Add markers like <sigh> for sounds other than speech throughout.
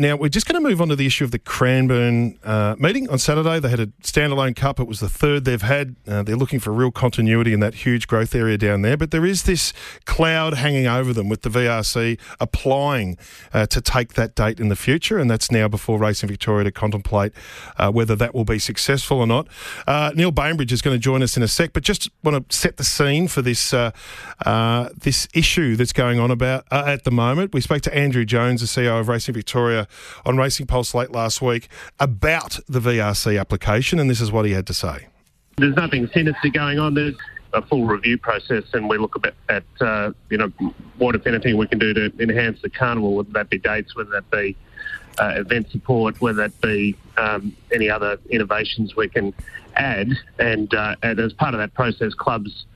now, we're just going to move on to the issue of the Cranbourne uh, meeting on Saturday. They had a standalone cup. It was the third they've had. Uh, they're looking for real continuity in that huge growth area down there. But there is this cloud hanging over them with the VRC applying uh, to take that date in the future. And that's now before Racing Victoria to contemplate uh, whether that will be successful or not. Uh, Neil Bainbridge is going to join us in a sec, but just want to set the scene for this, uh, this issue that's going on about at the moment. We spoke to Andrew Jones, the CEO of Racing Victoria on Racing Pulse late last week about the VRC application, and this is what he had to say. There's nothing sinister going on. There's a full review process, and we look at, at uh, you know what, if anything, we can do to enhance the carnival. Whether that be dates, whether that be uh, event support, whether that be um, any other innovations we can add. And, uh, and as part of that process, clubs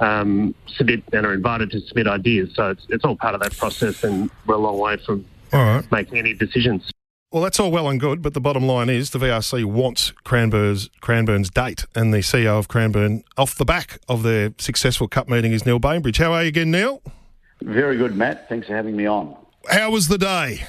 um, submit and are invited to submit ideas. So it's, it's all part of that process, and we're a long way from all right. making any decisions. Well, that's all well and good, but the bottom line is the VRC wants Cranbourne's, Cranbourne's date, and the CEO of Cranbourne, off the back of their successful cup meeting, is Neil Bainbridge. How are you again, Neil? Very good, Matt. Thanks for having me on. How was the day?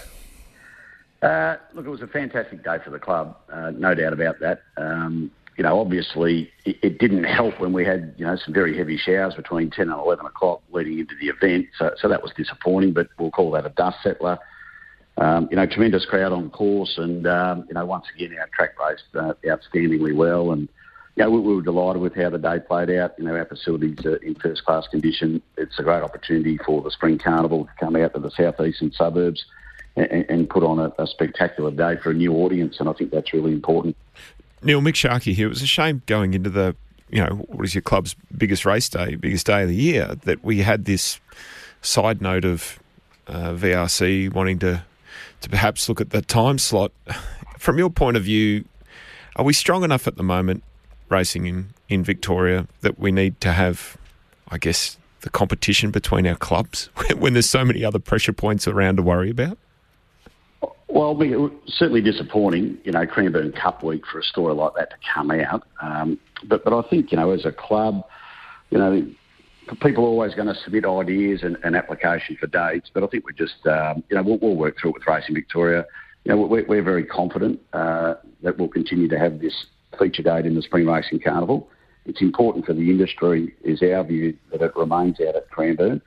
Uh, look, it was a fantastic day for the club, uh, no doubt about that. Um, you know, obviously it, it, didn't help when we had, you know, some very heavy showers between 10 and 11 o'clock leading into the event. So, so that was disappointing, but we'll call that a dust settler. Um, you know, tremendous crowd on course, and um, you know, once again, our track raced uh, outstandingly well, and you know, we, we, were delighted with how the day played out. You know, our facilities are in first class condition. It's a great opportunity for the spring carnival to come out to the southeastern suburbs and, and put on a, a, spectacular day for a new audience, and I think that's really important. Neil Mick Sharkey here. It was a shame going into the, you know, what is your club's biggest race day, biggest day of the year, that we had this side note of uh, VRC wanting to to perhaps look at the time slot. From your point of view, are we strong enough at the moment, racing in, in Victoria, that we need to have, I guess, the competition between our clubs <laughs> when there's so many other pressure points around to worry about? Well, certainly disappointing, you know, Cranbourne Cup week for a story like that to come out. Um, but but I think you know, as a club, you know, people are always going to submit ideas and, and application for dates, but I think we're just, um, you know, we'll, we'll, work through it with Racing Victoria. You know, we're, we're very confident uh, that we'll continue to have this feature date in the Spring Racing Carnival. It's important for the industry, is our view, that it remains out at Cranbourne.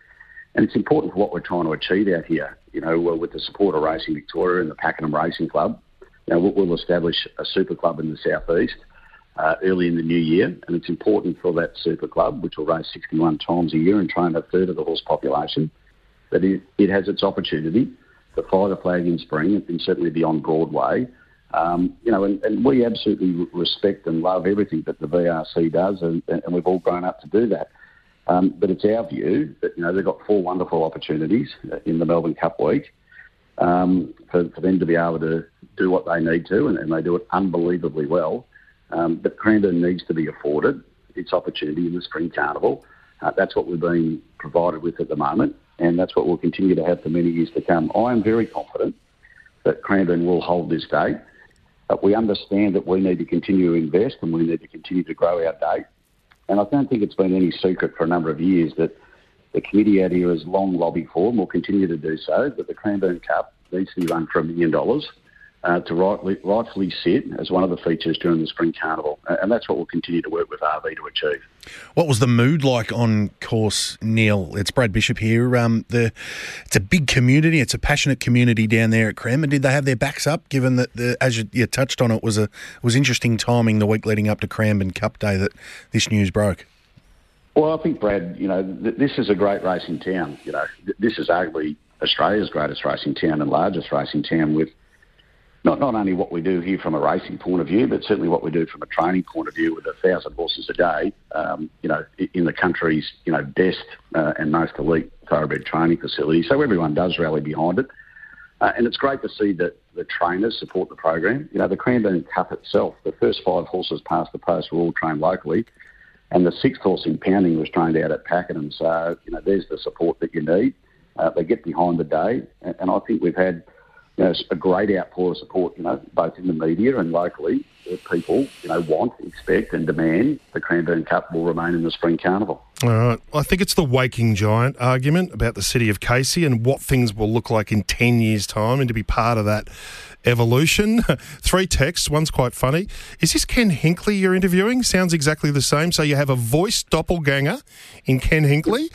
And it's important for what we're trying to achieve out here. You know, with the support of Racing Victoria and the Pakenham Racing Club, you know, we'll establish a super club in the southeast uh, early in the new year, and it's important for that super club, which will race 61 times a year and train a third of the horse population, that it, it has its opportunity to fly the flag in spring and certainly be on Broadway. Um, you know, and, and, we absolutely respect and love everything that the VRC does, and, and we've all grown up to do that. Um, but it's our view that you know they've got four wonderful opportunities in the Melbourne Cup week um, for, for them to be able to do what they need to, and, and they do it unbelievably well. Um, but Cranbourne needs to be afforded its opportunity in the Spring Carnival. Uh, that's what we're being provided with at the moment, and that's what we'll continue to have for many years to come. I am very confident that Cranbourne will hold this date, but we understand that we need to continue to invest and we need to continue to grow our date. And I don't think it's been any secret for a number of years that the committee out here has long lobbied for and will continue to do so that the Cranbourne Cup needs to be run for a million dollars uh, to rightly, rightfully sit as one of the features during the Spring Carnival. And that's what we'll continue to work with RV to achieve. What was the mood like on course, Neil? It's Brad Bishop here. Um, the It's a big community. It's a passionate community down there at Crem. And did they have their backs up, given that, the, as you, you, touched on, it was a was interesting timing the week leading up to Cranbourne Cup Day that this news broke? Well, I think, Brad, you know, th- this is a great racing town. You know, th- this is arguably Australia's greatest racing town and largest racing town with not not only what we do here from a racing point of view, but certainly what we do from a training point of view with a thousand horses a day. Um, you know, in the country's you know best uh, and most elite thoroughbred training facility. So everyone does rally behind it, uh, and it's great to see that the trainers support the program. You know, the Cranbourne Cup itself, the first five horses past the post were all trained locally. And the sixth horse in pounding was trained out at Pakenham. So, you know, there's the support that you need. Uh, they get behind the day. And, and I think we've had you know, a great outpour of support, you know, both in the media and locally. People, you know, want, expect, and demand the Cranbourne Cup will remain in the Spring Carnival. All right. I think it's the waking giant argument about the city of Casey and what things will look like in 10 years' time and to be part of that evolution. <laughs> Three texts. One's quite funny. Is this Ken Hinkley you're interviewing? Sounds exactly the same. So you have a voice doppelganger in Ken Hinkley.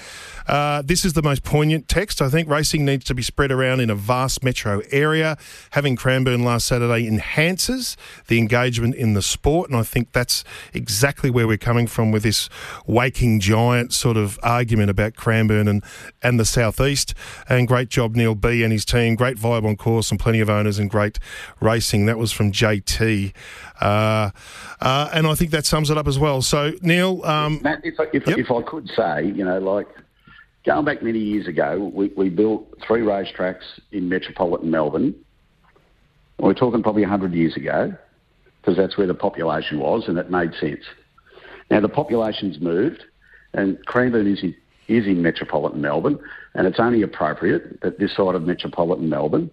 Uh, this is the most poignant text. I think racing needs to be spread around in a vast metro area. Having Cranbourne last Saturday enhances the engagement in the sport, and I think that's exactly where we're coming from with this waking giant sort of argument about Cranbourne and, and the southeast. And great job, Neil B and his team. Great vibe on course and plenty of owners and great racing. That was from JT. Uh, uh, and I think that sums it up as well. So, Neil. Um, Matt, if I, if, Yep. if I could say, you know, like going back many years ago, we, we built three racetracks in metropolitan Melbourne. We're talking probably 100 years ago because that's where the population was and it made sense. Now, the population's moved and Cranbourne is in, is in metropolitan Melbourne and it's only appropriate that this side of metropolitan Melbourne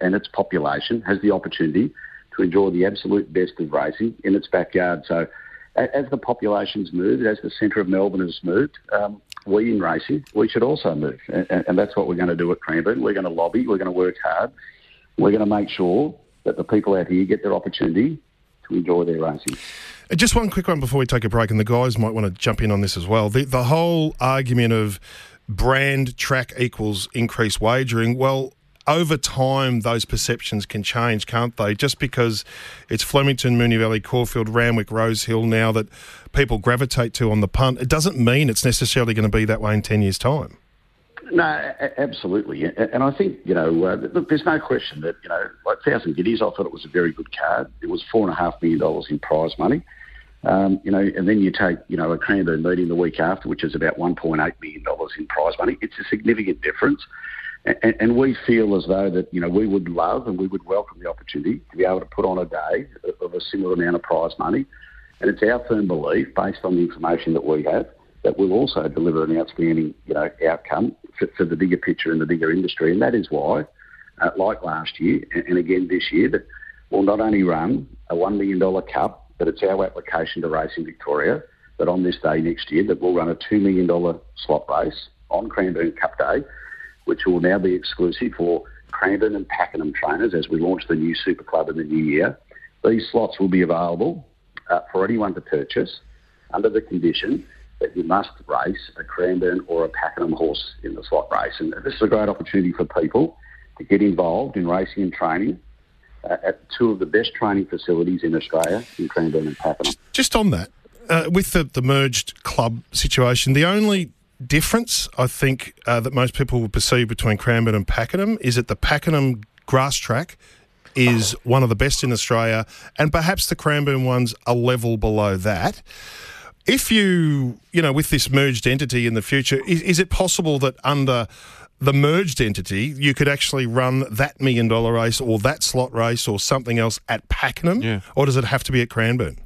and its population has the opportunity to enjoy the absolute best of racing in its backyard. So, as the population's moved, as the centre of Melbourne has moved, um, we in racing, we should also move. And, and that's what we're going to do at Cranbourne. We're going to lobby, we're going to work hard, we're going to make sure that the people out here get their opportunity to enjoy their racing. Uh, Just one quick one before we take a break, and the guys might want to jump in on this as well. The, the whole argument of brand track equals increased wagering, well, over time, those perceptions can change, can't they? Just because it's Flemington, Moonee Valley, Caulfield, Randwick, Rosehill now that people gravitate to on the punt, it doesn't mean it's necessarily going to be that way in 10 years' time. No, a- absolutely. And I think, you know, uh, look, there's no question that, you know, like Thousand Guineas, I thought it was a very good card. It was $4.5 million in prize money. Um, you know, and then you take, you know, a Cranbourne meeting the week after, which is about $1.8 million in prize money. It's a significant difference. And, and we feel as though that, you know, we would love and we would welcome the opportunity to be able to put on a day of a similar amount of prize money. And it's our firm belief, based on the information that we have, that will also deliver an outstanding, you know, outcome for, for the bigger picture and the bigger industry. And that is why, uh, like last year and, and again this year, that we'll not only run a $1 million cup, but it's our application to Racing Victoria that on this day next year that we'll run a $2 million slot race on Cranbourne Cup Day, which will now be exclusive for Cranbourne and Pakenham trainers as we launch the new Super Club in the new year. These slots will be available uh, for anyone to purchase under the condition that you must race a Cranbourne or a Pakenham horse in the slot race. And this is a great opportunity for people to get involved in racing and training uh, at two of the best training facilities in Australia, in Cranbourne and Pakenham. Just on that, uh, with the, the merged club situation, the only difference I think uh, that most people will perceive between Cranbourne and Pakenham is that the Pakenham grass track is one of the best in Australia, and perhaps the Cranbourne one's a level below that. If you, you know, with this merged entity in the future, is, is it possible that under the merged entity, you could actually run that million dollar race or that slot race or something else at Pakenham? Yeah. Or does it have to be at Cranbourne?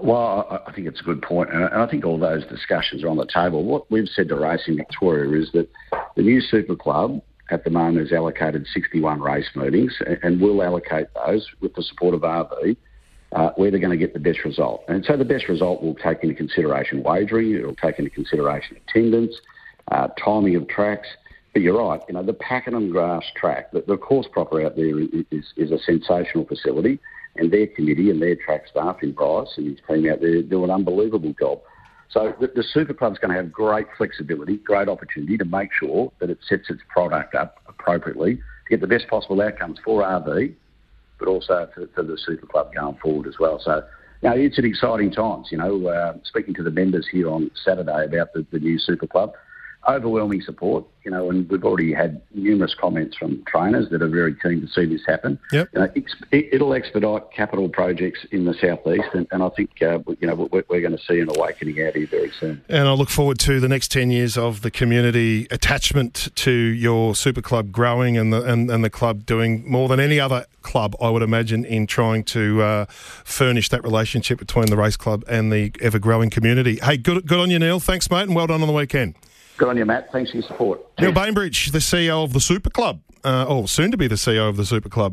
Well, I think it's a good point, and I think all those discussions are on the table. What we've said to Racing Victoria is that the new Super Club at the moment has allocated 61 race meetings, and will allocate those with the support of RV, uh, where they're going to get the best result. And so the best result will take into consideration wagering, it'll take into consideration attendance, uh, timing of tracks. But you're right, you know, the Pakenham grass track, the, the course proper out there is, is a sensational facility, and their committee and their track staff in Bryce and his team out there do an unbelievable job. So the, the Super Club's going to have great flexibility, great opportunity to make sure that it sets its product up appropriately to get the best possible outcomes for RV, but also for, for the Super Club going forward as well. So, you know, it's an exciting times. You know, uh, speaking to the members here on Saturday about the, the new Super Club, overwhelming support. You know, and we've already had numerous comments from trainers that are very keen to see this happen. Yep. You know, it, it'll expedite capital projects in the southeast, and, and I think uh, you know we're, we're going to see an awakening out here very soon. And I look forward to the next 10 years of the community attachment to your super club growing and the, and, and the club doing more than any other club, I would imagine, in trying to uh, furnish that relationship between the race club and the ever growing community. Hey, good, good on you, Neil. Thanks, mate, and well done on the weekend. Good on you, Matt. Thanks for your support. Neil Bainbridge, the CEO of the Super Club. uh, or soon to be the CEO of the Super Club.